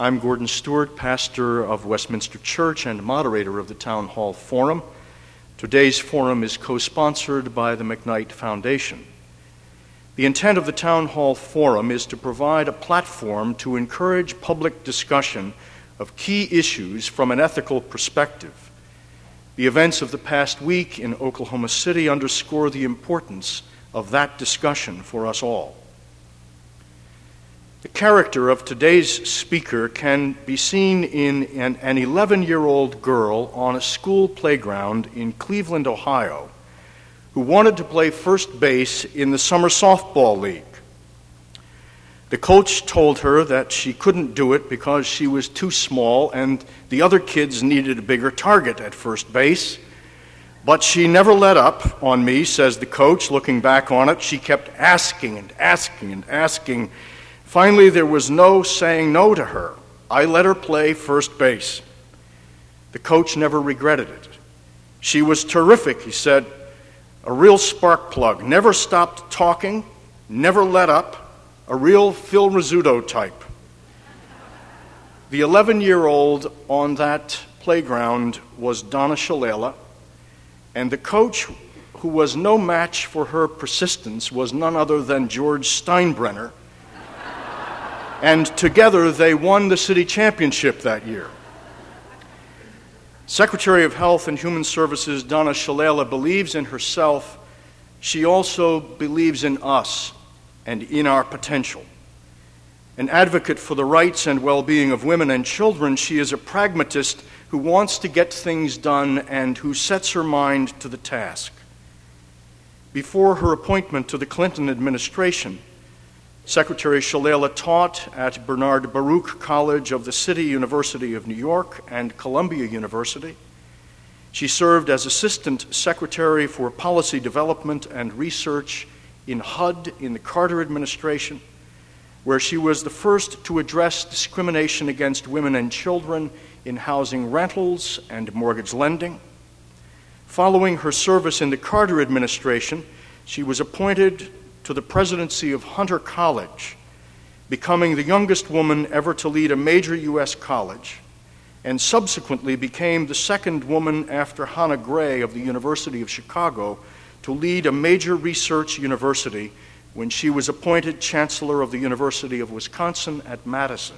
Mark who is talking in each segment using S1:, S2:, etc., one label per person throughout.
S1: I'm Gordon Stewart, pastor of Westminster Church and moderator of the Town Hall Forum. Today's forum is co sponsored by the McKnight Foundation. The intent of the Town Hall Forum is to provide a platform to encourage public discussion of key issues from an ethical perspective. The events of the past week in Oklahoma City underscore the importance of that discussion for us all. The character of today's speaker can be seen in an 11 year old girl on a school playground in Cleveland, Ohio, who wanted to play first base in the Summer Softball League. The coach told her that she couldn't do it because she was too small and the other kids needed a bigger target at first base. But she never let up on me, says the coach, looking back on it. She kept asking and asking and asking Finally, there was no saying no to her. I let her play first base. The coach never regretted it. She was terrific, he said. A real spark plug. Never stopped talking, never let up. A real Phil Rizzuto type. The 11 year old on that playground was Donna Shalala, and the coach, who was no match for her persistence, was none other than George Steinbrenner and together they won the city championship that year. Secretary of Health and Human Services Donna Shalala believes in herself. She also believes in us and in our potential. An advocate for the rights and well being of women and children, she is a pragmatist who wants to get things done and who sets her mind to the task. Before her appointment to the Clinton administration, Secretary Shalala taught at Bernard Baruch College of the City University of New York and Columbia University. She served as Assistant Secretary for Policy Development and Research in HUD in the Carter administration, where she was the first to address discrimination against women and children in housing rentals and mortgage lending. Following her service in the Carter administration, she was appointed to the presidency of Hunter College, becoming the youngest woman ever to lead a major U.S. college, and subsequently became the second woman after Hanna Gray of the University of Chicago to lead a major research university when she was appointed Chancellor of the University of Wisconsin at Madison.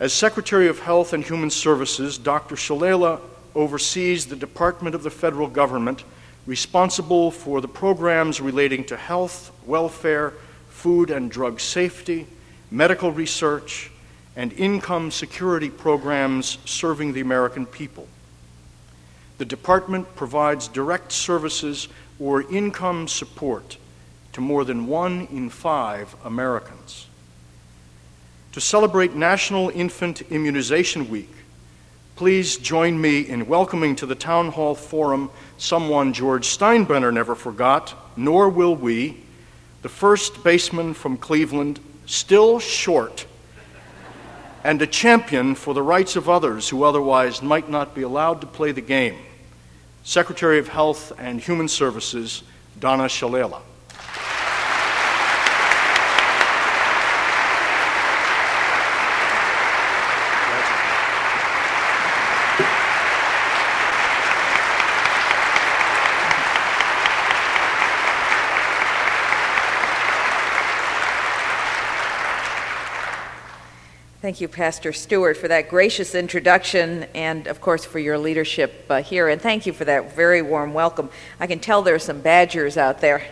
S1: As Secretary of Health and Human Services, Dr. Shalala oversees the Department of the Federal Government responsible for the programs relating to health, welfare, food and drug safety, medical research, and income security programs serving the American people. The department provides direct services or income support to more than one in five Americans. To celebrate National Infant Immunization Week, please join me in welcoming to the Town Hall Forum someone George Steinbrenner never forgot, nor will we, the first baseman from Cleveland, still short, and a champion for the rights of others who otherwise might not be allowed to play the game, Secretary of Health and Human Services, Donna Shalala.
S2: Thank you, Pastor Stewart, for that gracious introduction and, of course, for your leadership uh, here. And thank you for that very warm welcome. I can tell there are some badgers out there.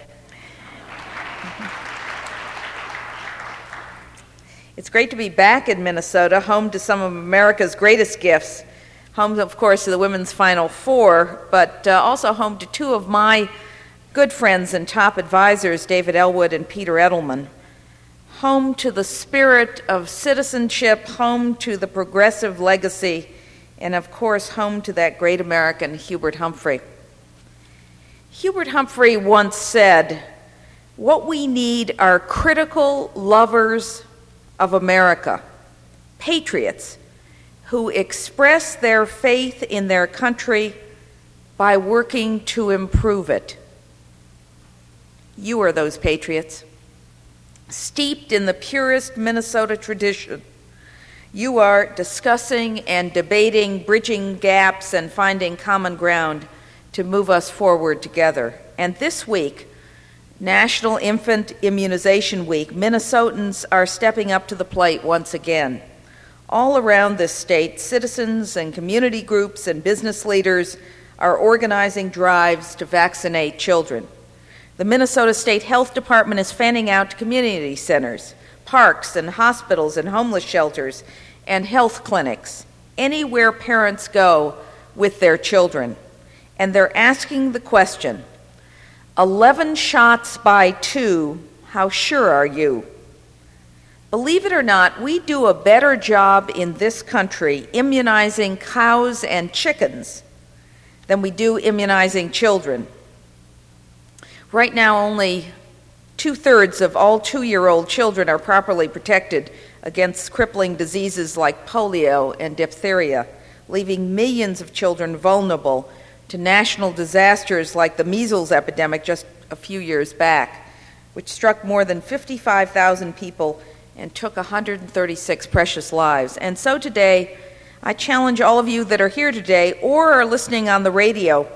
S2: It's great to be back in Minnesota, home to some of America's greatest gifts. Home, of course, to the women's Final Four, but uh, also home to two of my good friends and top advisors, David Ellwood and Peter Edelman home to the spirit of citizenship, home to the progressive legacy, and of course, home to that great American, Hubert Humphrey. Hubert Humphrey once said, What we need are critical lovers of America, patriots who express their faith in their country by working to improve it. You are those patriots steeped in the purest Minnesota tradition You are discussing and debating, bridging gaps, and finding common ground to move us forward together. And this week, National Infant Immunization Week, Minnesotans are stepping up to the plate once again. All around this state, citizens and community groups and business leaders are organizing drives to vaccinate children. The Minnesota State Health Department is fanning out to community centers, parks, and hospitals and homeless shelters and health clinics, anywhere parents go with their children. And they're asking the question 11 shots by two, how sure are you? Believe it or not, we do a better job in this country immunizing cows and chickens than we do immunizing children. Right now, only two thirds of all two year old children are properly protected against crippling diseases like polio and diphtheria, leaving millions of children vulnerable to national disasters like the measles epidemic just a few years back, which struck more than 55,000 people and took 136 precious lives. And so today, I challenge all of you that are here today or are listening on the radio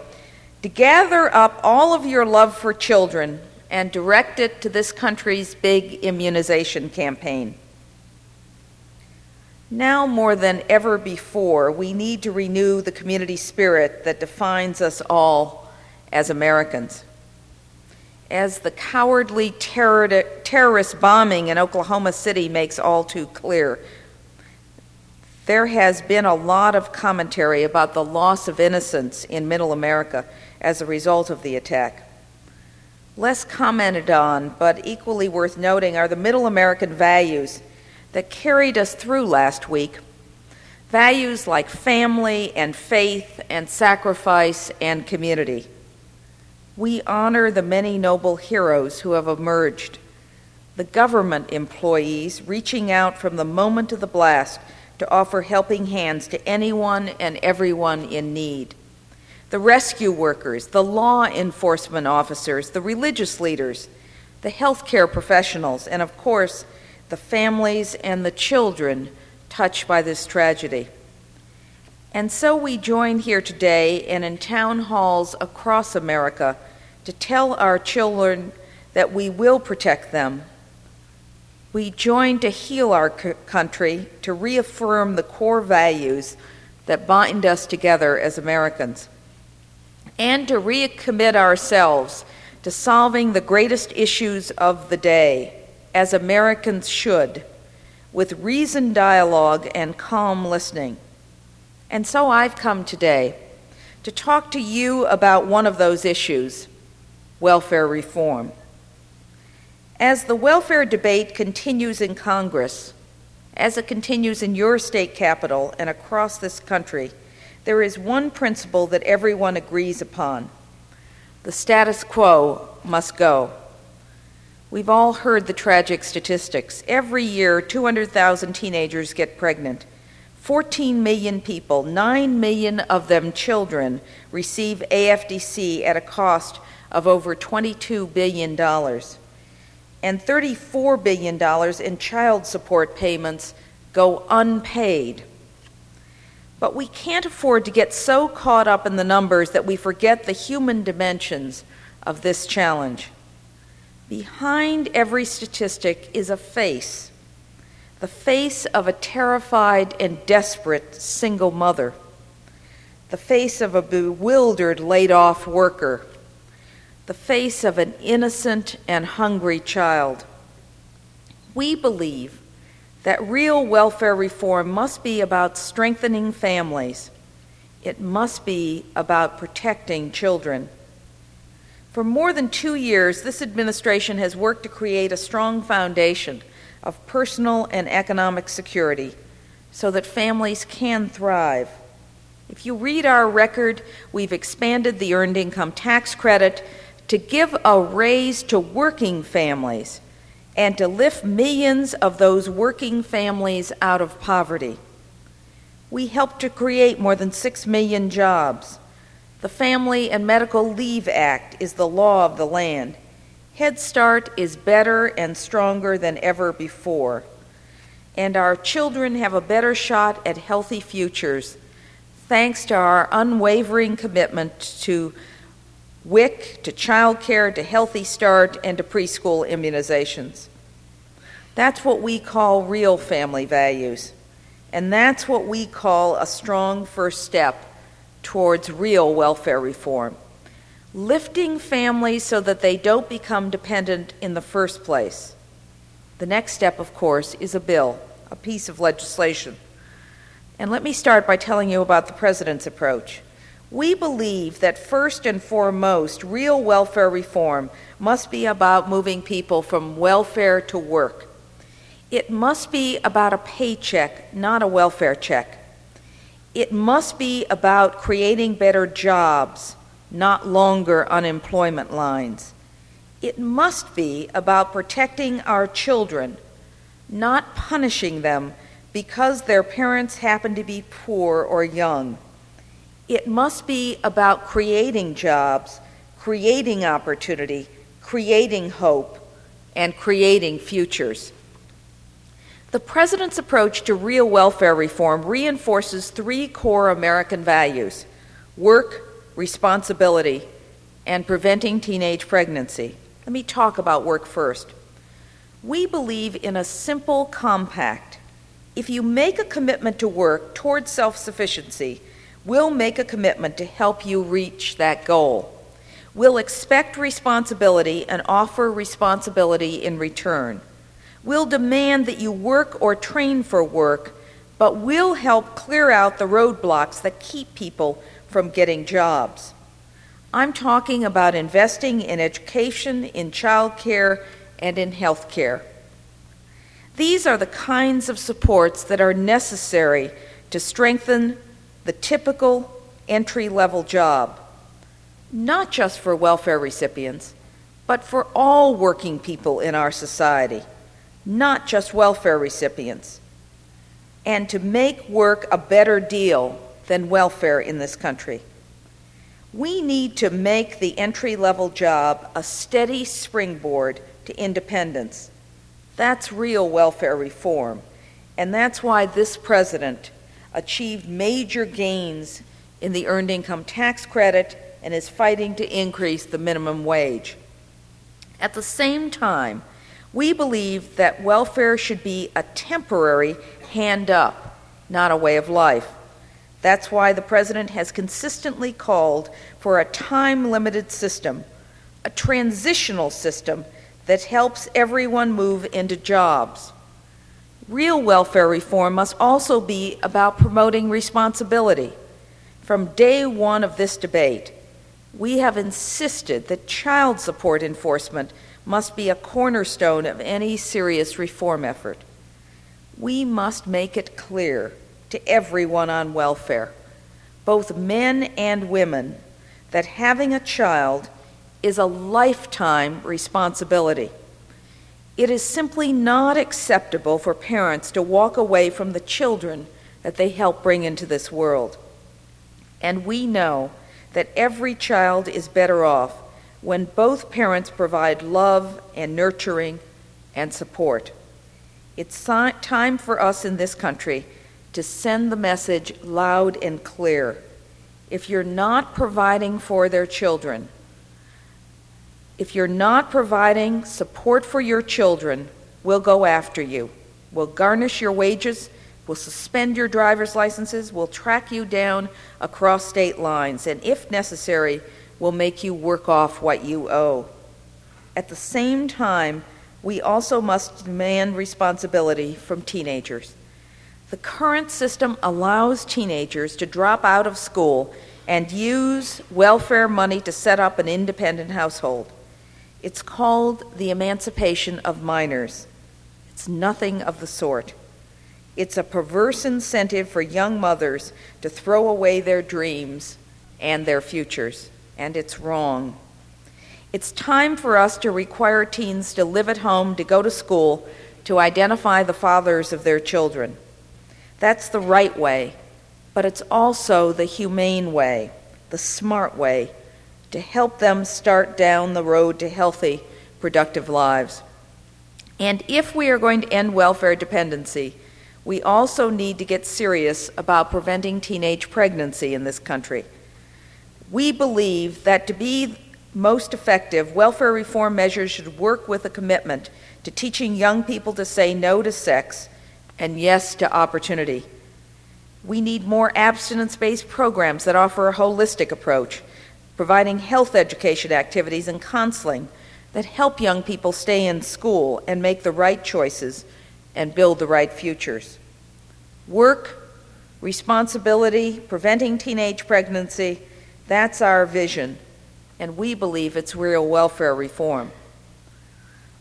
S2: to gather up all of your love for children and direct it to this country's big immunization campaign. Now more than ever before, we need to renew the community spirit that defines us all as Americans. As the cowardly terror- terrorist bombing in Oklahoma City makes all too clear, there has been a lot of commentary about the loss of innocence in Middle America as a result of the attack. Less commented on, but equally worth noting, are the Middle American values that carried us through last week. Values like family and faith and sacrifice and community. We honor the many noble heroes who have emerged, the government employees reaching out from the moment of the blast to offer helping hands to anyone and everyone in need the rescue workers, the law enforcement officers, the religious leaders, the healthcare professionals, and of course, the families and the children touched by this tragedy. And so we join here today and in town halls across America to tell our children that we will protect them. We join to heal our country, to reaffirm the core values that bind us together as Americans and to recommit ourselves to solving the greatest issues of the day, as Americans should, with reasoned dialogue and calm listening. And so I've come today to talk to you about one of those issues welfare reform. As the welfare debate continues in Congress, as it continues in your state capital and across this country, there is one principle that everyone agrees upon the status quo must go. We've all heard the tragic statistics. Every year, 200,000 teenagers get pregnant. 14 million people, 9 million of them children, receive AFDC at a cost of over $22 billion, and $34 billion in child support payments go unpaid. But we can't afford to get so caught up in the numbers that we forget the human dimensions of this challenge. Behind every statistic is a face the face of a terrified and desperate single mother, the face of a bewildered laid off worker, the face of an innocent and hungry child. We believe that real welfare reform must be about strengthening families. It must be about protecting children. For more than two years, this administration has worked to create a strong foundation of personal and economic security so that families can thrive. If you read our record, we've expanded the Earned Income Tax Credit to give a raise to working families and to lift millions of those working families out of poverty. We helped to create more than 6 million jobs. The Family and Medical Leave Act is the law of the land. Head Start is better and stronger than ever before. and our children have a better shot at healthy futures thanks to our unwavering commitment to WIC, to child care, to Healthy Start, and to preschool immunizations. That's what we call real family values. And that's what we call a strong first step towards real welfare reform. Lifting families so that they don't become dependent in the first place. The next step, of course, is a bill, a piece of legislation. And let me start by telling you about the President's approach. We believe that first and foremost, real welfare reform must be about moving people from welfare to work. It must be about a paycheck, not a welfare check. It must be about creating better jobs, not longer unemployment lines. It must be about protecting our children, not punishing them because their parents happen to be poor or young. It must be about creating jobs, creating opportunity, creating hope, and creating futures. The President's approach to real welfare reform reinforces three core American values work, responsibility, and preventing teenage pregnancy. Let me talk about work first. We believe in a simple compact. If you make a commitment to work towards self sufficiency, we'll make a commitment to help you reach that goal. We'll expect responsibility and offer responsibility in return. We'll demand that you work or train for work, but we'll help clear out the roadblocks that keep people from getting jobs. I'm talking about investing in education, in childcare, and in health care. These are the kinds of supports that are necessary to strengthen the typical entry level job, not just for welfare recipients, but for all working people in our society not just welfare recipients, and to make work a better deal than welfare in this country. We need to make the entry level job a steady springboard to independence. That's real welfare reform, and that's why this president achieved major gains in the earned income tax credit and is fighting to increase the minimum wage. At the same time, we believe that welfare should be a temporary hand up, not a way of life. That's why the President has consistently called for a time limited system, a transitional system that helps everyone move into jobs. Real welfare reform must also be about promoting responsibility. From day one of this debate, we have insisted that child support enforcement must be a cornerstone of any serious reform effort. We must make it clear to everyone on welfare, both men and women, that having a child is a lifetime responsibility. It is simply not acceptable for parents to walk away from the children that they help bring into this world. And we know that every child is better off when both parents provide love and nurturing and support. It's time for us in this country to send the message loud and clear. If you're not providing for their children, if you're not providing support for your children, we'll go after you. We'll garnish your wages, we'll suspend your driver's licenses, we'll track you down across state lines, and if necessary, we'll make you work off what you owe. At the same time, we also must demand responsibility from teenagers. The current system allows teenagers to drop out of school and use welfare money to set up an independent household. It's called the emancipation of minors. It's nothing of the sort. It's a perverse incentive for young mothers to throw away their dreams and their futures and it's wrong. It's time for us to require teens to live at home, to go to school, to identify the fathers of their children. That's the right way, but it's also the humane way, the smart way, to help them start down the road to healthy, productive lives. And if we are going to end welfare dependency, we also need to get serious about preventing teenage pregnancy in this country. We believe that to be most effective, welfare reform measures should work with a commitment to teaching young people to say no to sex and yes to opportunity. We need more abstinence based programs that offer a holistic approach, providing health education activities and counseling that help young people stay in school and make the right choices and build the right futures. Work, responsibility, preventing teenage pregnancy, that's our vision, and we believe it's real welfare reform.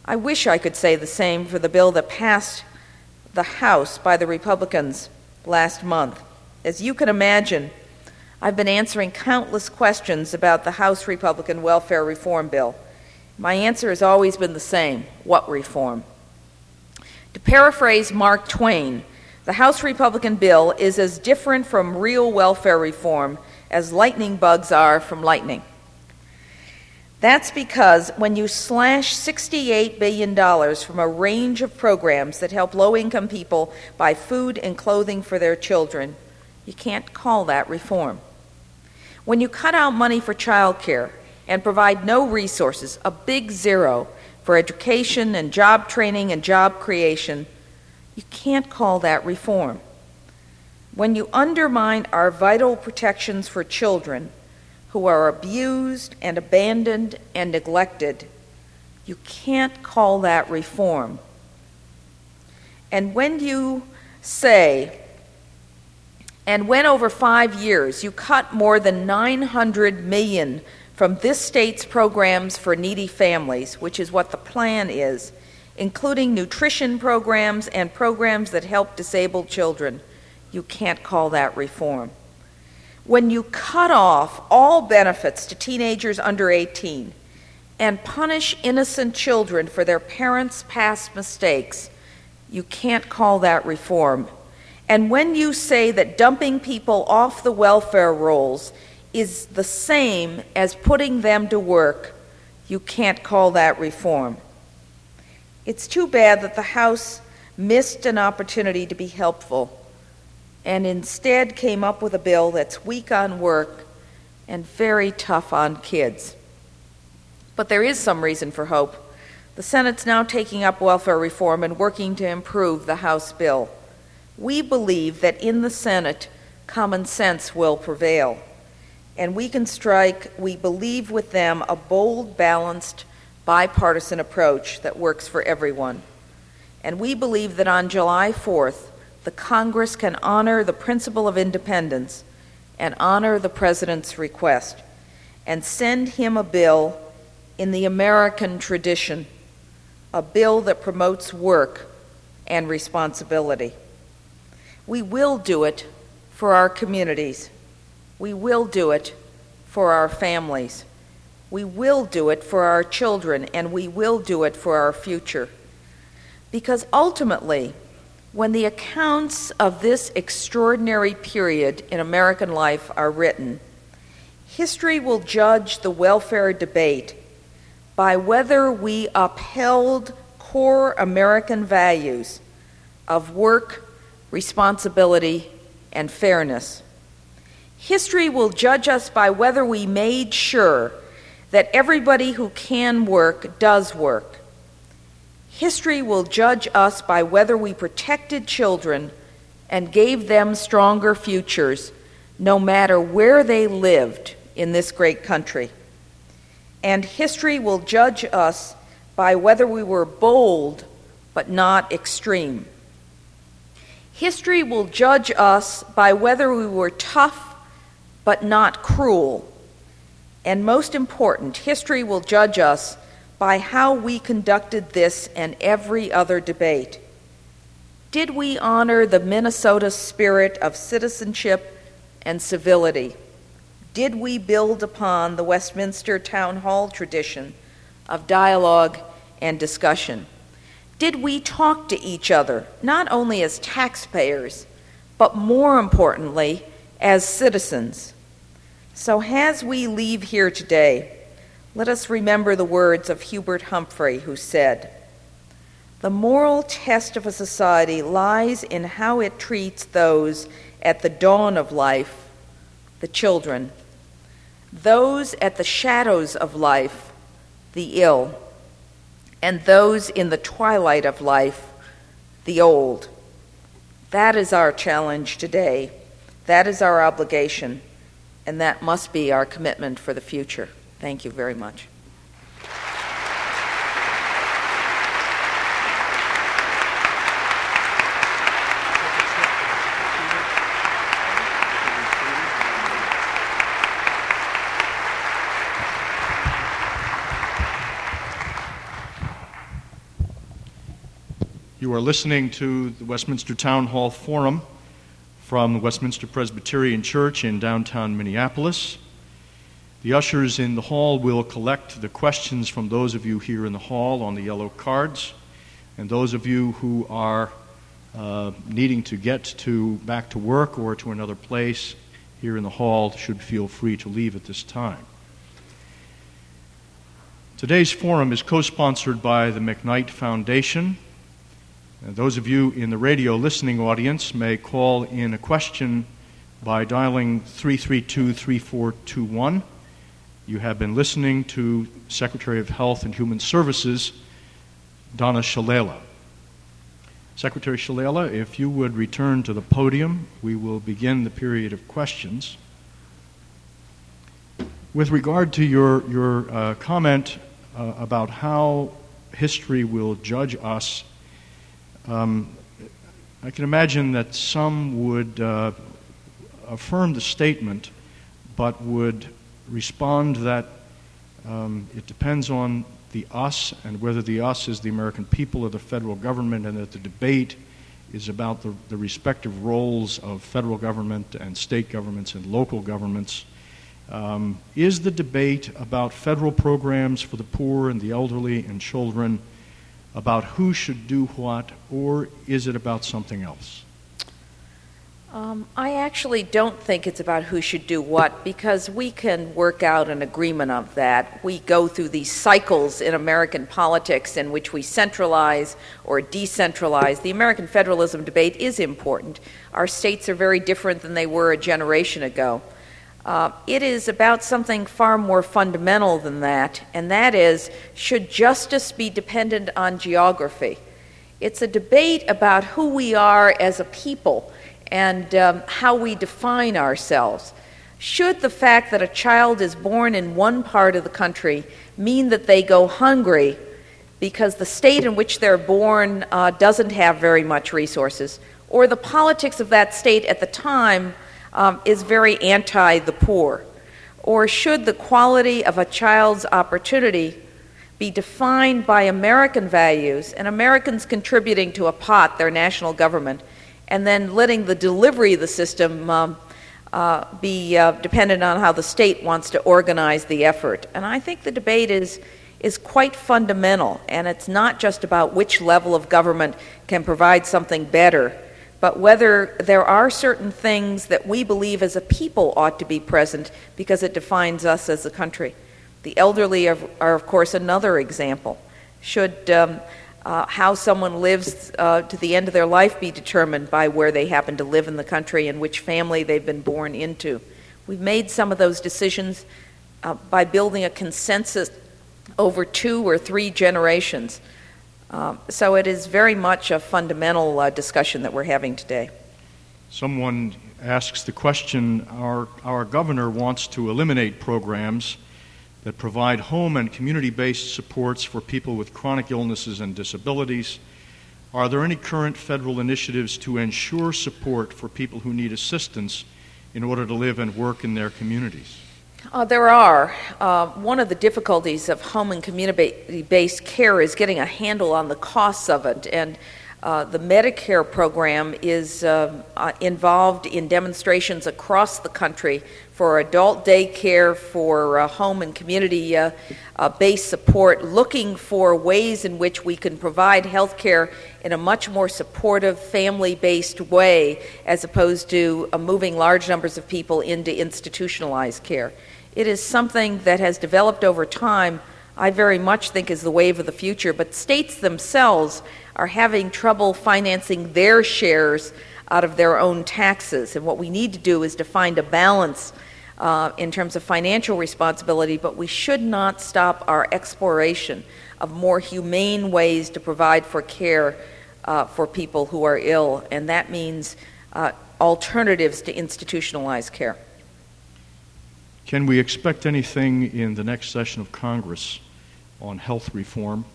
S2: I wish I could say the same for the bill that passed the House by the Republicans last month. As you can imagine, I've been answering countless questions about the House Republican welfare reform bill. My answer has always been the same what reform? To paraphrase Mark Twain, the House Republican bill is as different from real welfare reform as lightning bugs are from lightning. That's because when you slash $68 billion from a range of programs that help low income people buy food and clothing for their children, you can't call that reform. When you cut out money for child care and provide no resources, a big zero, for education and job training and job creation, you can't call that reform. When you undermine our vital protections for children who are abused and abandoned and neglected, you can't call that reform. And when you say, and when over five years you cut more than 900 million from this state's programs for needy families, which is what the plan is, including nutrition programs and programs that help disabled children, you can't call that reform. When you cut off all benefits to teenagers under 18 and punish innocent children for their parents' past mistakes, you can't call that reform. And when you say that dumping people off the welfare rolls is the same as putting them to work, you can't call that reform. It's too bad that the House missed an opportunity to be helpful and instead came up with a bill that's weak on work and very tough on kids. But there is some reason for hope. The Senate's now taking up welfare reform and working to improve the House bill. We believe that in the Senate, common sense will prevail and we can strike, we believe with them, a bold, balanced, bipartisan approach that works for everyone. And we believe that on July 4th, the Congress can honor the principle of independence and honor the President's request and send him a bill in the American tradition, a bill that promotes work and responsibility. We will do it for our communities we will do it for our families. We will do it for our children, and we will do it for our future. Because ultimately, when the accounts of this extraordinary period in American life are written, history will judge the welfare debate by whether we upheld core American values of work, responsibility, and fairness. History will judge us by whether we made sure that everybody who can work does work. History will judge us by whether we protected children and gave them stronger futures, no matter where they lived in this great country. And history will judge us by whether we were bold but not extreme. History will judge us by whether we were tough but not cruel. And most important, history will judge us by how we conducted this and every other debate. Did we honor the Minnesota spirit of citizenship and civility? Did we build upon the Westminster Town Hall tradition of dialogue and discussion? Did we talk to each other, not only as taxpayers, but more importantly, as citizens? So, as we leave here today, let us remember the words of Hubert Humphrey, who said, The moral test of a society lies in how it treats those at the dawn of life, the children, those at the shadows of life, the ill, and those in the twilight of life, the old. That is our challenge today. That is our obligation, and that must be our commitment for the future. Thank you very much.
S1: You are listening to the Westminster Town Hall Forum from the Westminster Presbyterian Church in downtown Minneapolis. The ushers in the hall will collect the questions from those of you here in the hall on the yellow cards, and those of you who are uh, needing to get to back to work or to another place here in the hall should feel free to leave at this time. Today's forum is co sponsored by the McKnight Foundation those of you in the radio listening audience may call in a question by dialing 332 3421. You have been listening to Secretary of Health and Human Services, Donna Shalala. Secretary Shalala, if you would return to the podium, we will begin the period of questions. With regard to your, your uh, comment uh, about how history will judge us um, I can imagine that some would uh, affirm the statement, but would respond that um, it depends on the us and whether the us is the American people or the federal government, and that the debate is about the, the respective roles of federal government and state governments and local governments. Um, is the debate about federal programs for the poor and the elderly and children? About who should do what, or is it about something else?
S2: Um, I actually don't think it's about who should do what because we can work out an agreement of that. We go through these cycles in American politics in which we centralize or decentralize. The American federalism debate is important. Our states are very different than they were a generation ago. Uh, it is about something far more fundamental than that, and that is should justice be dependent on geography? It's a debate about who we are as a people and um, how we define ourselves. Should the fact that a child is born in one part of the country mean that they go hungry because the state in which they're born uh, doesn't have very much resources, or the politics of that state at the time? Um, is very anti the poor? Or should the quality of a child's opportunity be defined by American values and Americans contributing to a pot, their national government, and then letting the delivery of the system um, uh, be uh, dependent on how the state wants to organize the effort? And I think the debate is is quite fundamental, and it's not just about which level of government can provide something better but whether there are certain things that we believe as a people ought to be present because it defines us as a country. The elderly are, are of course, another example. Should um, uh, how someone lives uh, to the end of their life be determined by where they happen to live in the country and which family they've been born into? We've made some of those decisions uh, by building a consensus over two or three generations. Um, so it is very much a fundamental uh, discussion that we're having today.
S1: Someone asks the question our, our governor wants to eliminate programs that provide home and community based supports for people with chronic illnesses and disabilities. Are there any current federal initiatives to ensure support for people who need assistance in order to live and work in their communities?
S2: Uh, there are. Uh, one of the difficulties of home and community based care is getting a handle on the costs of it. And uh, the Medicare program is uh, uh, involved in demonstrations across the country for adult daycare, for uh, home and community based support, looking for ways in which we can provide health care in a much more supportive, family based way, as opposed to moving large numbers of people into institutionalized care. It is something that has developed over time. I very much think is the wave of the future, but states themselves are having trouble financing their shares out of their own taxes. And what we need to do is to find a balance uh, in terms of financial responsibility, but we should not stop our exploration of more humane ways to provide for care uh, for people who are ill, and that means uh, alternatives to institutionalized care.
S1: Can we expect anything in the next session of Congress on health reform?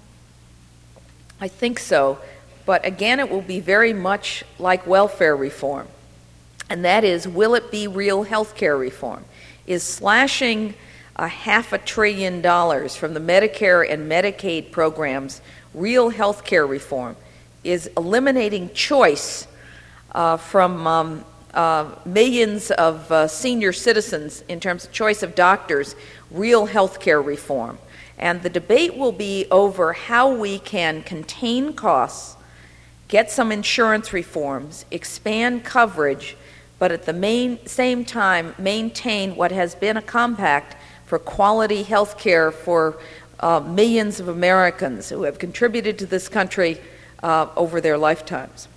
S2: I think so, but again, it will be very much like welfare reform. And that is, will it be real health care reform? Is slashing a half a trillion dollars from the Medicare and Medicaid programs real health care reform? Is eliminating choice uh, from um, uh, millions of uh, senior citizens in terms of choice of doctors real health care reform? And the debate will be over how we can contain costs, get some insurance reforms, expand coverage, but at the main, same time maintain what has been a compact for quality health care for uh, millions of Americans who have contributed to this country uh, over their lifetimes.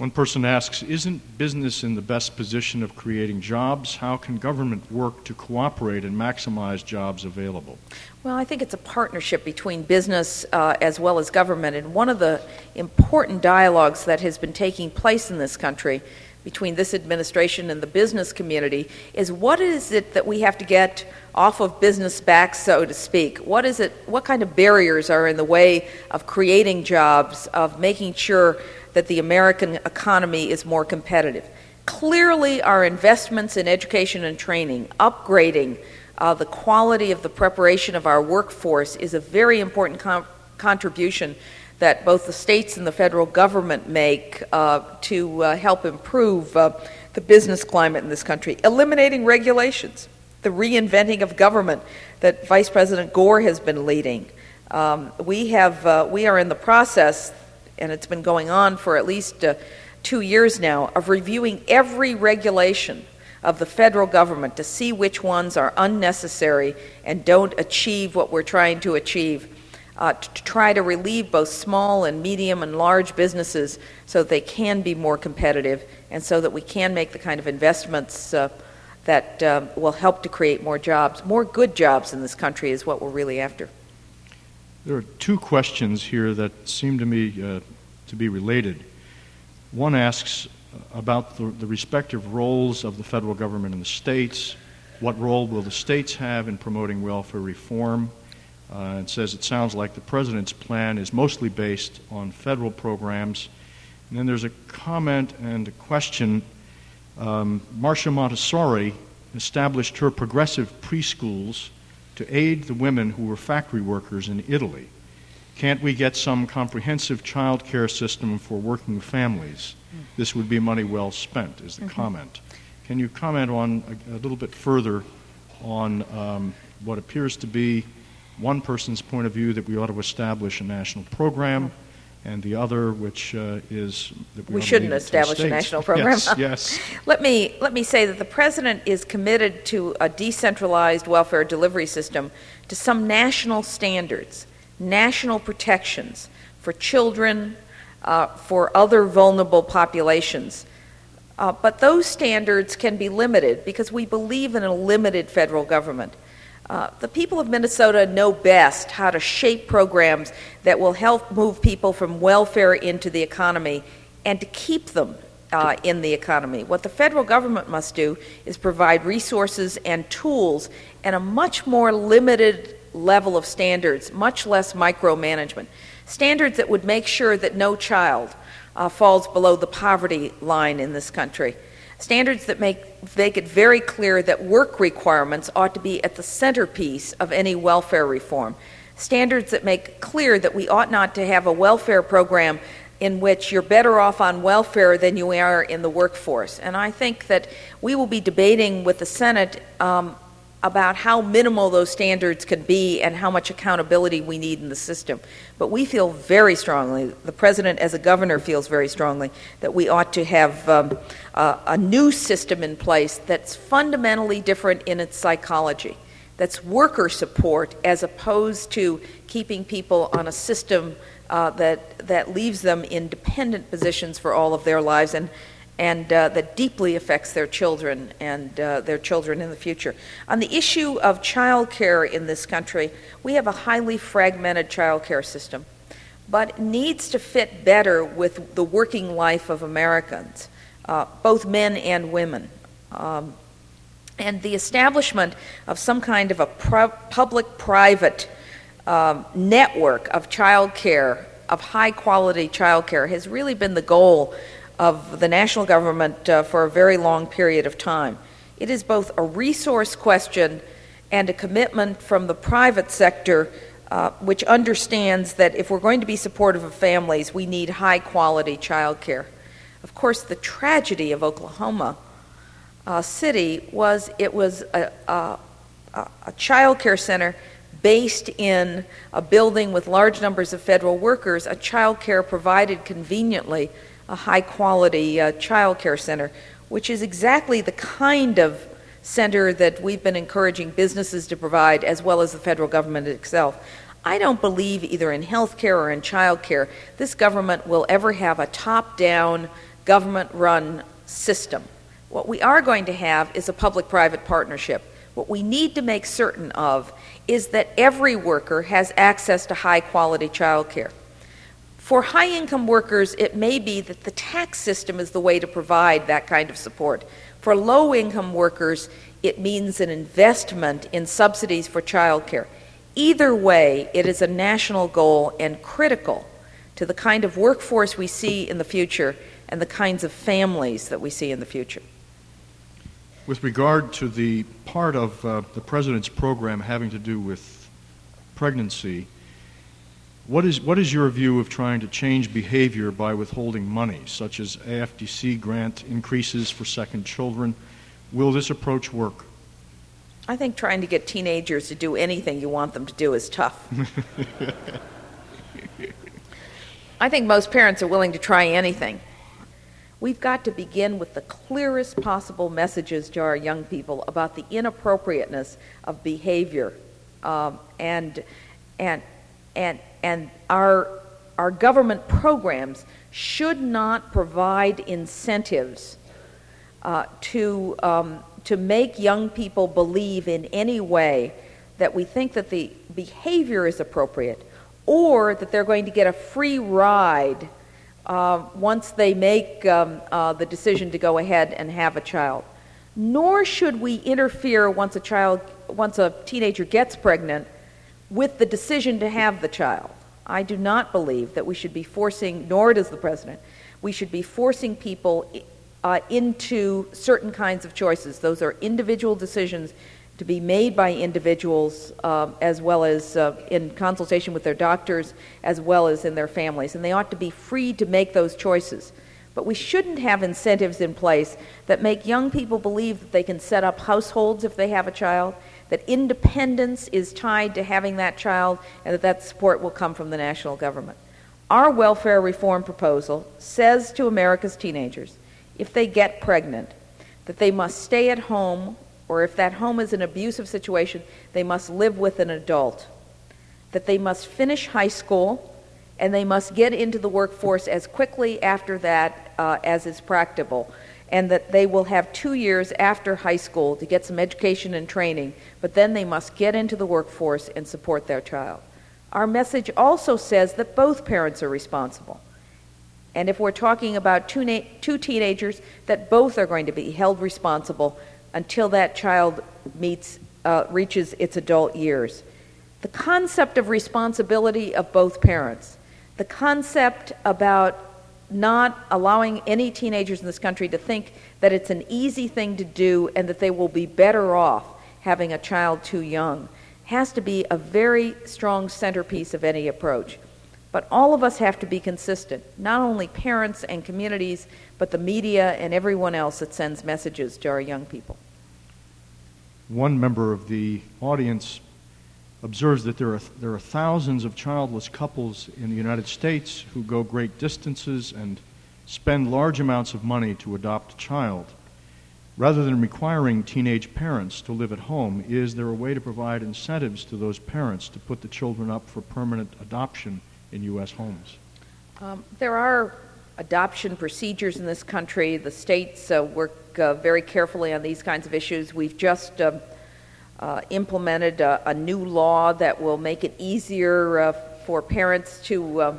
S1: One person asks Isn't business in the best position of creating jobs? How can government work to cooperate and maximize jobs available?
S2: Well, I think it's a partnership between business uh, as well as government. And one of the important dialogues that has been taking place in this country between this administration and the business community is what is it that we have to get off of business back so to speak what is it what kind of barriers are in the way of creating jobs of making sure that the American economy is more competitive. Clearly, our investments in education and training, upgrading uh, the quality of the preparation of our workforce, is a very important com- contribution that both the states and the federal government make uh, to uh, help improve uh, the business climate in this country. Eliminating regulations, the reinventing of government that Vice President Gore has been leading. Um, we have uh, we are in the process and it's been going on for at least uh, two years now, of reviewing every regulation of the federal government to see which ones are unnecessary and don't achieve what we're trying to achieve. Uh, to try to relieve both small and medium and large businesses so that they can be more competitive and so that we can make the kind of investments uh, that uh, will help to create more jobs. More good jobs in this country is what we're really after.
S1: There are two questions here that seem to me uh, to be related. One asks about the, the, respective roles of the federal government and the states. What role will the states have in promoting welfare reform? Uh, it says it sounds like the president's plan is mostly based on federal programs. And then there's a comment and a question. Um, Maria Montessori established her progressive preschools to aid the women who were factory workers in Italy. Can't we get some comprehensive child care system for working families? This would be money well spent, is the mm-hmm. comment. Can you comment on a, a little bit further on um, what appears to be one person's point of view that we ought to establish a national program? And the other, which uh, is that
S2: we, we shouldn't establish a national program.
S1: Yes, yes.
S2: let me let me say that the president is committed to a decentralized welfare delivery system to some national standards, national protections for children, uh, for other vulnerable populations. Uh, but those standards can be limited because we believe in a limited federal government. Uh, the people of Minnesota know best how to shape programs that will help move people from welfare into the economy and to keep them uh, in the economy. What the federal government must do is provide resources and tools and a much more limited level of standards, much less micromanagement. Standards that would make sure that no child uh, falls below the poverty line in this country standards that make, make it very clear that work requirements ought to be at the centerpiece of any welfare reform. Standards that make clear that we ought not to have a welfare program in which you're better off on welfare than you are in the workforce. And I think that we will be debating with the Senate um, about how minimal those standards can be and how much accountability we need in the system. But we feel very strongly, the president as a governor feels very strongly, that we ought to have um, a, a new system in place that's fundamentally different in its psychology, that's worker support as opposed to keeping people on a system uh, that, that leaves them in dependent positions for all of their lives and, and uh, that deeply affects their children and uh, their children in the future. On the issue of child care in this country, we have a highly fragmented child care system, but needs to fit better with the working life of Americans, uh, both men and women. Um, and the establishment of some kind of a public private um, network of child care, of high quality child care, has really been the goal of the national government uh, for a very long period of time. It is both a resource question and a commitment from the private sector, uh, which understands that if we're going to be supportive of families, we need high quality childcare. Of course, the tragedy of Oklahoma uh, City was it was a, a, a child care center based in a building with large numbers of federal workers, a child care provided conveniently a high quality uh, child care center, which is exactly the kind of center that we've been encouraging businesses to provide as well as the federal government itself. I don't believe either in health care or in child care this government will ever have a top down government run system. What we are going to have is a public private partnership. What we need to make certain of is that every worker has access to high quality child care. For high income workers, it may be that the tax system is the way to provide that kind of support. For low income workers, it means an investment in subsidies for childcare. Either way, it is a national goal and critical to the kind of workforce we see in the future and the kinds of families that we see in the future.
S1: With regard to the part of uh, the President's program having to do with pregnancy, what is, what is your view of trying to change behavior by withholding money, such as AFDC grant increases for second children? Will this approach work?
S2: I think trying to get teenagers to do anything you want them to do is tough. I think most parents are willing to try anything. We've got to begin with the clearest possible messages to our young people about the inappropriateness of behavior, um, and and and and our our government programs should not provide incentives uh, to um, to make young people believe in any way that we think that the behavior is appropriate or that they're going to get a free ride uh, once they make um, uh, the decision to go ahead and have a child. Nor should we interfere once a child, once a teenager gets pregnant, with the decision to have the child. I do not believe that we should be forcing, nor does the president, we should be forcing people uh, into certain kinds of choices. Those are individual decisions to be made by individuals um, as well as uh, in consultation with their doctors as well as in their families. And they ought to be free to make those choices. But we shouldn't have incentives in place that make young people believe that they can set up households if they have a child, that independence is tied to having that child, and that that support will come from the national government. Our welfare reform proposal says to America's teenagers if they get pregnant, that they must stay at home or if that home is an abusive situation, they must live with an adult. That they must finish high school and they must get into the workforce as quickly after that uh, as is practicable. And that they will have two years after high school to get some education and training, but then they must get into the workforce and support their child. Our message also says that both parents are responsible. And if we're talking about two, na- two teenagers, that both are going to be held responsible until that child meets, uh, reaches its adult years. The concept of responsibility of both parents, the concept about not allowing any teenagers in this country to think that it's an easy thing to do and that they will be better off having a child too young, has to be a very strong centerpiece of any approach. But all of us have to be consistent, not only parents and communities, but the media and everyone else that sends messages to our young people.
S1: One member of the audience observes that there are, there are thousands of childless couples in the United States who go great distances and spend large amounts of money to adopt a child. Rather than requiring teenage parents to live at home, is there a way to provide incentives to those parents to put the children up for permanent adoption in U.S. homes?
S2: Um, there are adoption procedures in this country. The states uh, work uh, very carefully on these kinds of issues. We've just uh, uh implemented a, a, new law that will make it easier uh, for parents to. Uh,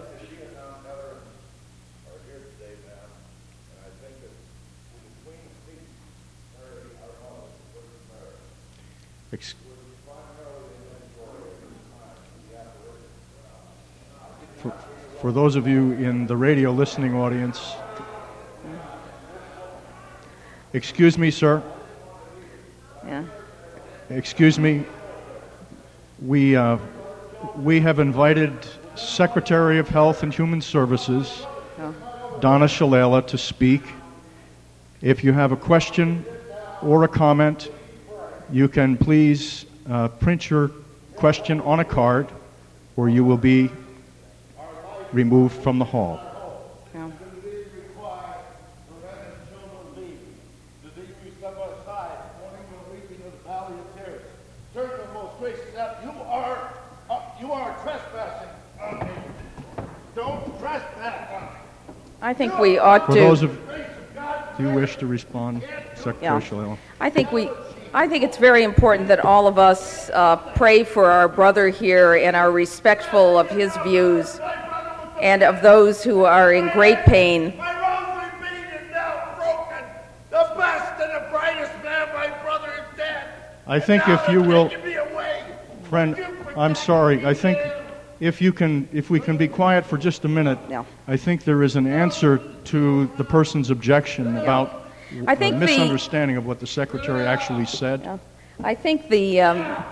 S1: for, for those of you in the radio listening audience, excuse me, sir. Excuse me. We, uh, we have invited Secretary of Health and Human Services, oh. Donna Shalala, to speak. If you have a question or a comment, you can please uh, print your question on a card, or you will be removed from the hall.
S2: I think we ought
S1: For
S2: to.
S1: those of, do you wish to respond, Secretary yeah. Shalala?
S2: I think we, I think it's very important that all of us uh, pray for our brother here and are respectful of his views and of those who are in great pain.
S1: I think if you will, friend, I'm sorry. I think if you can, if we can be quiet for just a minute,
S2: yeah.
S1: I think there is an answer to the person's objection about
S2: I think
S1: misunderstanding the, of what the secretary actually said.
S2: Yeah. I think the um,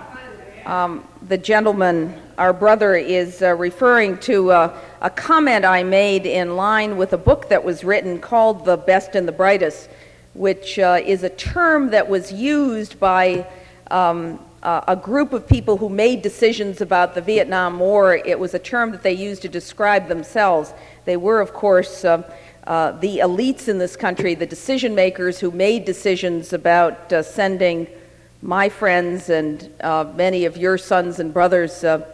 S2: um, the gentleman, our brother, is uh, referring to uh, a comment I made in line with a book that was written called The Best and the Brightest, which uh, is a term that was used by um, a group of people who made decisions about the Vietnam War. It was a term that they used to describe themselves. They were, of course, uh, uh, the elites in this country, the decision makers who made decisions about uh, sending my friends and uh, many of your sons and brothers uh,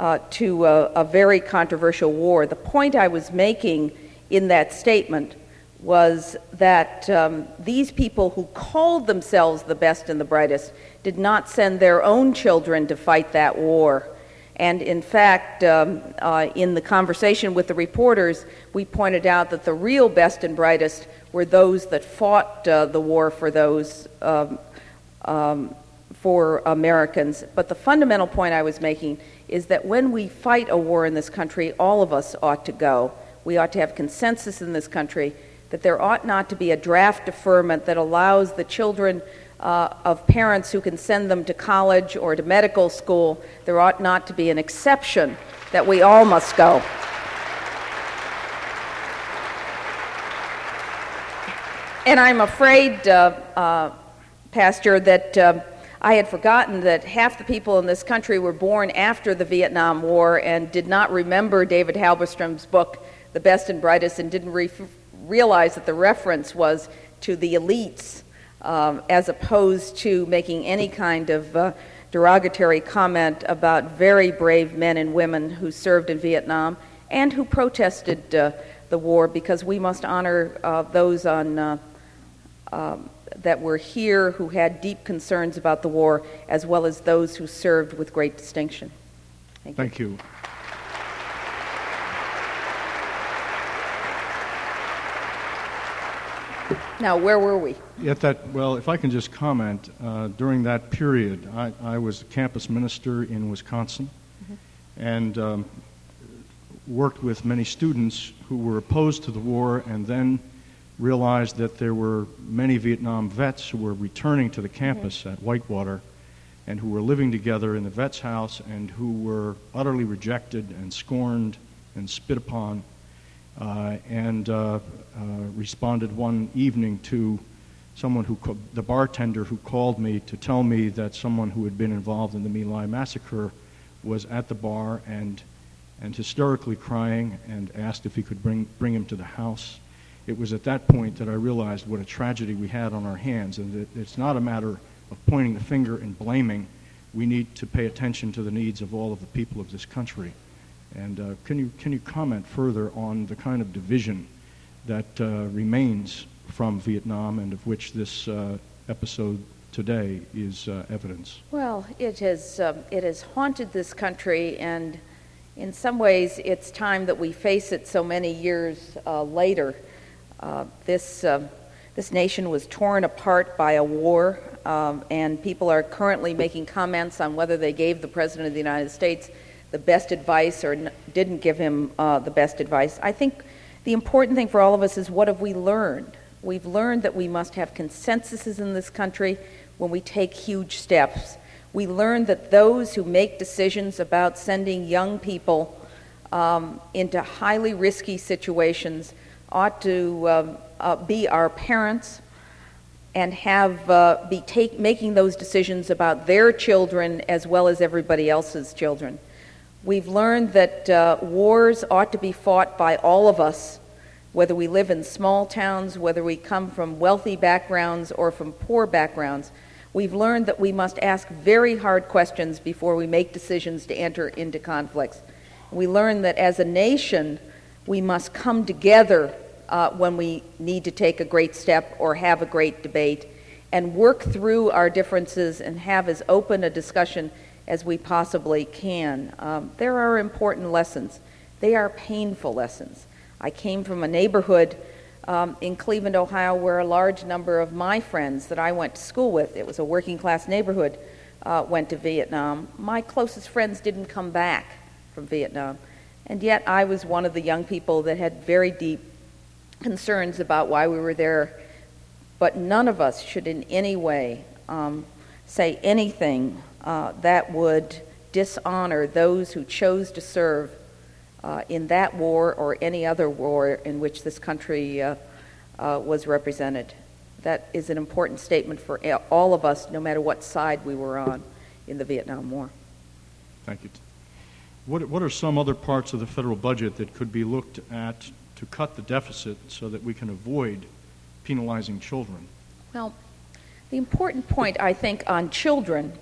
S2: uh, to a, a, very controversial war. The point I was making in that statement was that um, these people who called themselves the best and the brightest did not send their own children to fight that war. And in fact, um, uh, in the conversation with the reporters, we pointed out that the real best and brightest were those that fought uh, the war for those um, um, for Americans. But the fundamental point I was making is that when we fight a war in this country, all of us ought to go. We ought to have consensus in this country that there ought not to be a draft deferment that allows the children uh, of parents who can send them to college or to medical school. There ought not to be an exception that we all must go. And I'm afraid, uh, uh, Pastor, that uh, I had forgotten that half the people in this country were born after the Vietnam War and did not remember David Halberstam's book, The Best and Brightest, and didn't re- realize that the reference was to the elites um, as opposed to making any kind of uh, derogatory comment about very brave men and women who served in Vietnam and who protested uh, the war because we must honor uh, those on. Uh, um, that were here who had deep concerns about the war, as well as those who served with great distinction.
S1: Thank, you. Thank you.
S2: Now, where were we?
S1: At that, well, if I can just comment, uh, during that period, I, I, was a campus minister in Wisconsin mm-hmm. and um, worked with many students who were opposed to the war and then realized that there were many Vietnam vets who were returning to the campus mm-hmm. at Whitewater and who were living together in the vet's house and who were utterly rejected and scorned and spit upon. Uh, and uh, uh, responded one evening to someone who, the bartender who called me to tell me that someone who had been involved in the My Lai massacre was at the bar and, and hysterically crying and asked if he could bring, bring him to the house it was at that point that I realized what a tragedy we had on our hands, and that it's not a matter of pointing the finger and blaming. We need to pay attention to the needs of all of the people of this country.
S3: And uh, can, you, can you comment further on the kind of division that uh, remains from Vietnam and of which this uh, episode today is uh, evidence?
S2: Well, it has, um, it has haunted this country, and in some ways, it's time that we face it so many years uh, later. Uh, this, um, this nation was torn apart by a war, um, and people are currently making comments on whether they gave the President of the United States the best advice or n- didn't give him uh, the best advice. I think the important thing for all of us is what have we learned? We've learned that we must have consensuses in this country when we take huge steps. We learned that those who make decisions about sending young people um, into highly risky situations ought to um, uh, be our parents and have uh, be take, making those decisions about their children as well as everybody else's children. We've learned that uh, wars ought to be fought by all of us, whether we live in small towns, whether we come from wealthy backgrounds or from poor backgrounds. We've learned that we must ask very hard questions before we make decisions to enter into conflicts. We learned that as a nation, we must come together uh, when we need to take a great step or have a great debate and work through our differences and have as open a discussion as we possibly can. Um, there are important lessons, they are painful lessons. I came from a neighborhood um, in Cleveland, Ohio, where a large number of my friends that I went to school with, it was a working class neighborhood, uh, went to Vietnam. My closest friends didn't come back from Vietnam. And yet I was one of the young people that had very deep concerns about why we were there. But none of us should in any way um, say anything uh, that would dishonor those who chose to serve uh, in that war or any other war in which this country uh, uh, was represented. That is an important statement for all of us, no matter what side we were on in the Vietnam War.
S3: Thank you. What, what are some other parts of the federal budget that could be looked at to cut the deficit so that we can avoid penalizing children?
S2: Well, the important point, I think, on children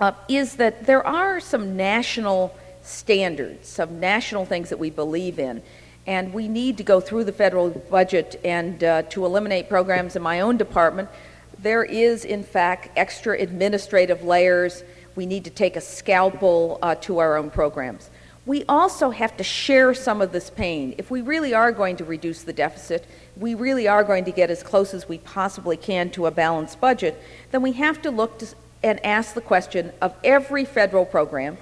S2: uh, is that there are some national standards, some national things that we believe in. And we need to go through the federal budget and uh, to eliminate programs in my own department. There is, in fact, extra administrative layers. We need to take a scalpel uh, to our own programs. We also have to share some of this pain. If we really are going to reduce the deficit, we really are going to get as close as we possibly can to a balanced budget, then we have to look to, and ask the question of every federal program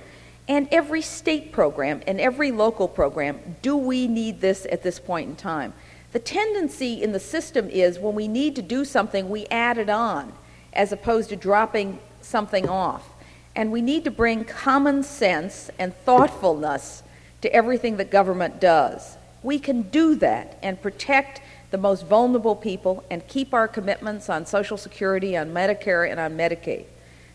S2: and every state program and every local program do we need this at this point in time? The tendency in the system is when we need to do something, we add it on as opposed to dropping something off. And we need to bring common sense and thoughtfulness to everything that government does. We can do that and protect the most vulnerable people and keep our commitments on Social Security, on Medicare, and on Medicaid.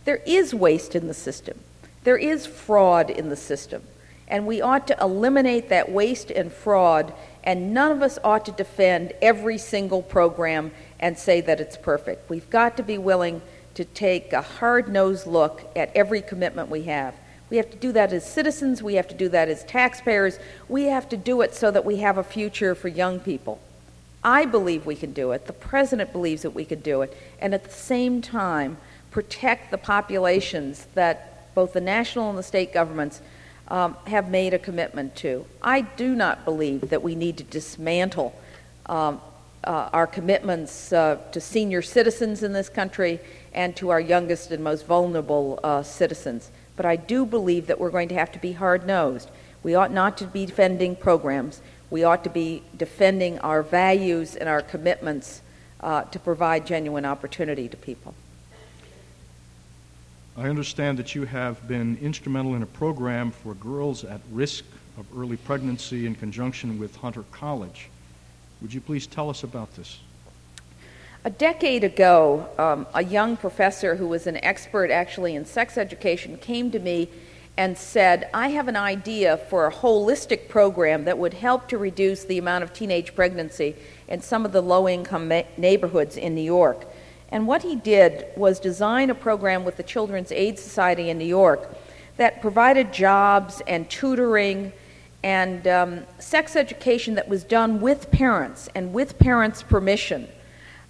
S2: There is waste in the system. There is fraud in the system, and we ought to eliminate that waste and fraud, and none of us ought to defend every single program and say that it's perfect. We've got to be willing to take a hard nosed look at every commitment we have. We have to do that as citizens, we have to do that as taxpayers, we have to do it so that we have a future for young people. I believe we can do it, the President believes that we can do it, and at the same time, protect the populations that both the national and the state governments um, have made a commitment to. I do not believe that we need to dismantle um, uh, our commitments uh, to senior citizens in this country and to our youngest and most vulnerable uh, citizens. But I do believe that we're going to have to be hard nosed. We ought not to be defending programs. We ought to be defending our values and our commitments uh, to provide genuine opportunity to people.
S3: I understand that you have been instrumental in a program for girls at risk of early pregnancy in conjunction with Hunter College. Would you please tell us about this?
S2: A decade ago, um, a young professor who was an expert actually in sex education came to me and said, I have an idea for a holistic program that would help to reduce the amount of teenage pregnancy in some of the low income ma- neighborhoods in New York. And what he did was design a program with the Children's Aid Society in New York that provided jobs and tutoring and um, sex education that was done with parents and with parents' permission,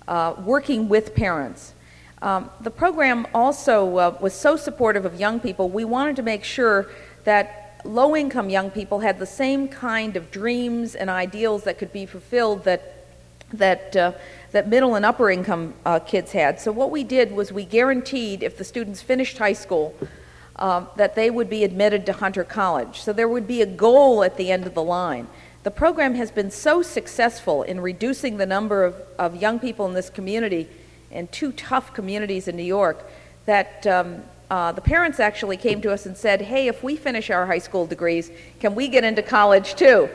S2: uh, working with parents. Um, the program also uh, was so supportive of young people, we wanted to make sure that low income young people had the same kind of dreams and ideals that could be fulfilled that, that, uh, that middle and upper income uh, kids had. So, what we did was we guaranteed if the students finished high school, uh, that they would be admitted to Hunter College. So, there would be a goal at the end of the line. The program has been so successful in reducing the number of, of young people in this community in two tough communities in New York that um, uh, the parents actually came to us and said, Hey, if we finish our high school degrees, can we get into college too?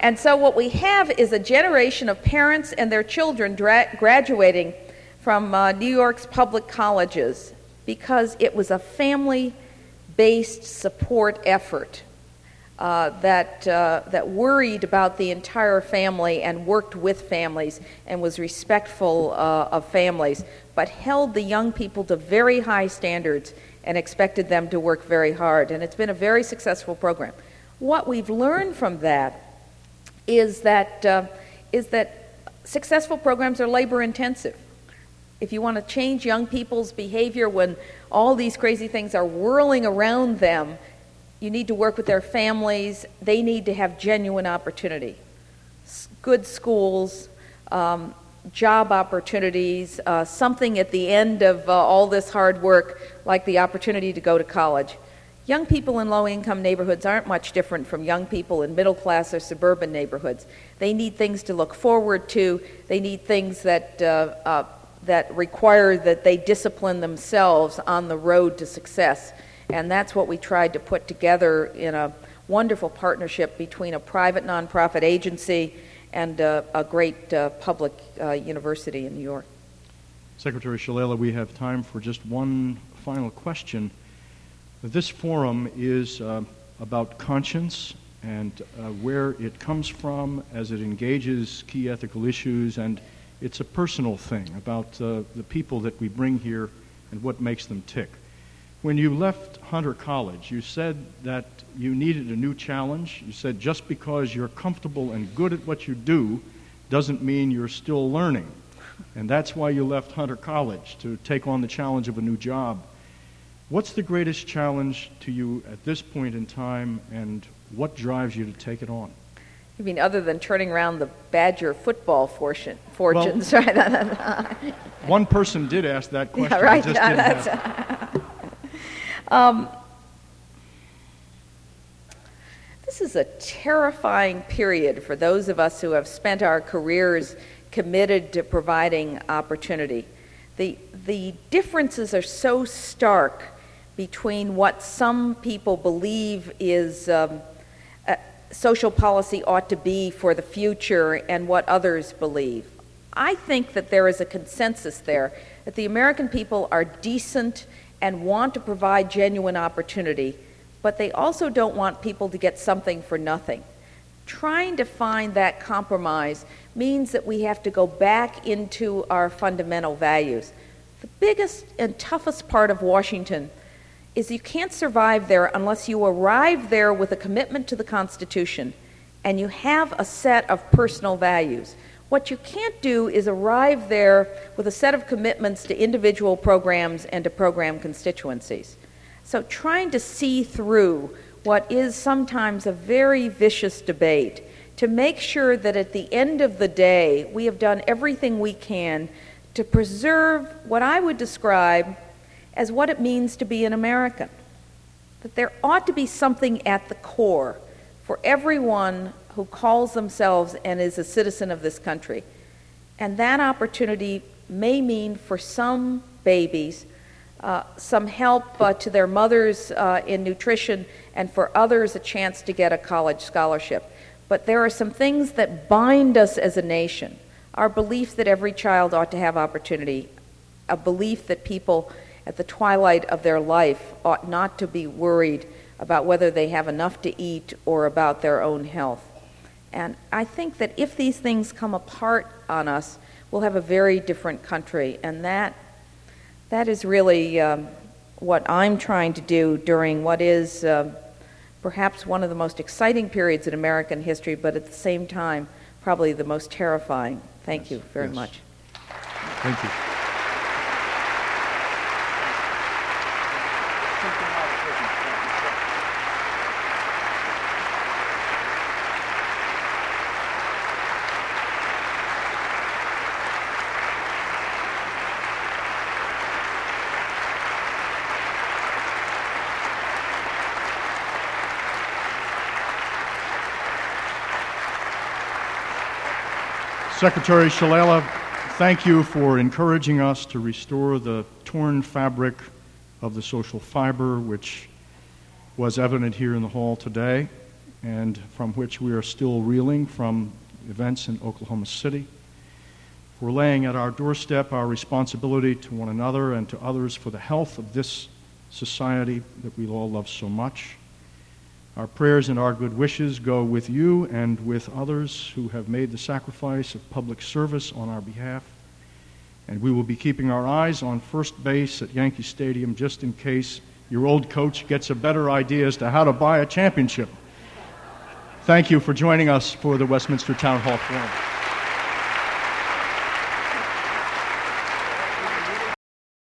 S2: And so, what we have is a generation of parents and their children dra- graduating from uh, New York's public colleges because it was a family based support effort uh, that, uh, that worried about the entire family and worked with families and was respectful uh, of families, but held the young people to very high standards and expected them to work very hard. And it's been a very successful program. What we've learned from that is that, uh, is that successful programs are labor intensive. If you want to change young people's behavior when all these crazy things are whirling around them, you need to work with their families. They need to have genuine opportunity. Good schools, um, job opportunities, uh, something at the end of uh, all this hard work, like the opportunity to go to college. Young people in low income neighborhoods aren't much different from young people in middle class or suburban neighborhoods. They need things to look forward to, they need things that, uh, uh that require that they discipline themselves on the road to success. And that's what we tried to put together in a wonderful partnership between a private nonprofit agency and a, a great uh, public uh, university in New York.
S3: Secretary Shalala, we have time for just one final question. This forum is uh, about conscience and uh, where it comes from as it engages key ethical issues, and it's a personal thing about uh, the people that we bring here and what makes them tick. When you left Hunter College, you said that you needed a new challenge. You said just because you're comfortable and good at what you do doesn't mean you're still learning. And that's why you left Hunter College, to take on the challenge of a new job. What's the greatest challenge to you at this point in time, and what drives you to take it on?
S2: You mean other than turning around the Badger football fortune, fortunes, well, right?
S3: one person did ask that question.
S2: Yeah, right. Um, this is a terrifying period for those of us who have spent our careers committed to providing opportunity. The, the differences are so stark between what some people believe is um, social policy ought to be for the future and what others believe. I think that there is a consensus there that the American people are decent and want to provide genuine opportunity, but they also don't want people to get something for nothing. Trying to find that compromise means that we have to go back into our fundamental values. The biggest and toughest part of Washington is you can't survive there unless you arrive there with a commitment to the Constitution and you have a set of personal values. What you can't do is arrive there with a set of commitments to individual programs and to program constituencies. So, trying to see through what is sometimes a very vicious debate to make sure that at the end of the day we have done everything we can to preserve what I would describe as what it means to be an American. That there ought to be something at the core for everyone who calls themselves and is a citizen of this country. And that opportunity may mean for some babies uh, some help uh, to their mothers uh, in nutrition, and for others, a chance to get a college scholarship. But there are some things that bind us as a nation our belief that every child ought to have opportunity, a belief that people at the twilight of their life ought not to be worried about whether they have enough to eat or about their own health. And I think that if these things come apart on us, we'll have a very different country. And that, that is really um, what I'm trying to do during what is uh, perhaps one of the most exciting periods in American history, but at the same time, probably the most terrifying. Thank
S1: Yes,
S2: you very
S1: yes.
S2: much.
S1: Thank you. Secretary Shalala, thank you for encouraging us to restore the torn fabric of the social fiber, which was evident here in the hall today, and from which we are still reeling from events in Oklahoma City. For laying at our doorstep our responsibility to one another and to others for the health of this society that we all love so much. Our prayers and our good wishes go with you and with others who have made the sacrifice of public service on our behalf. And we will be keeping our eyes on first base at Yankee Stadium just in case your old coach gets a better idea as to how to buy a championship. Thank you for joining us for the Westminster Town Hall Forum.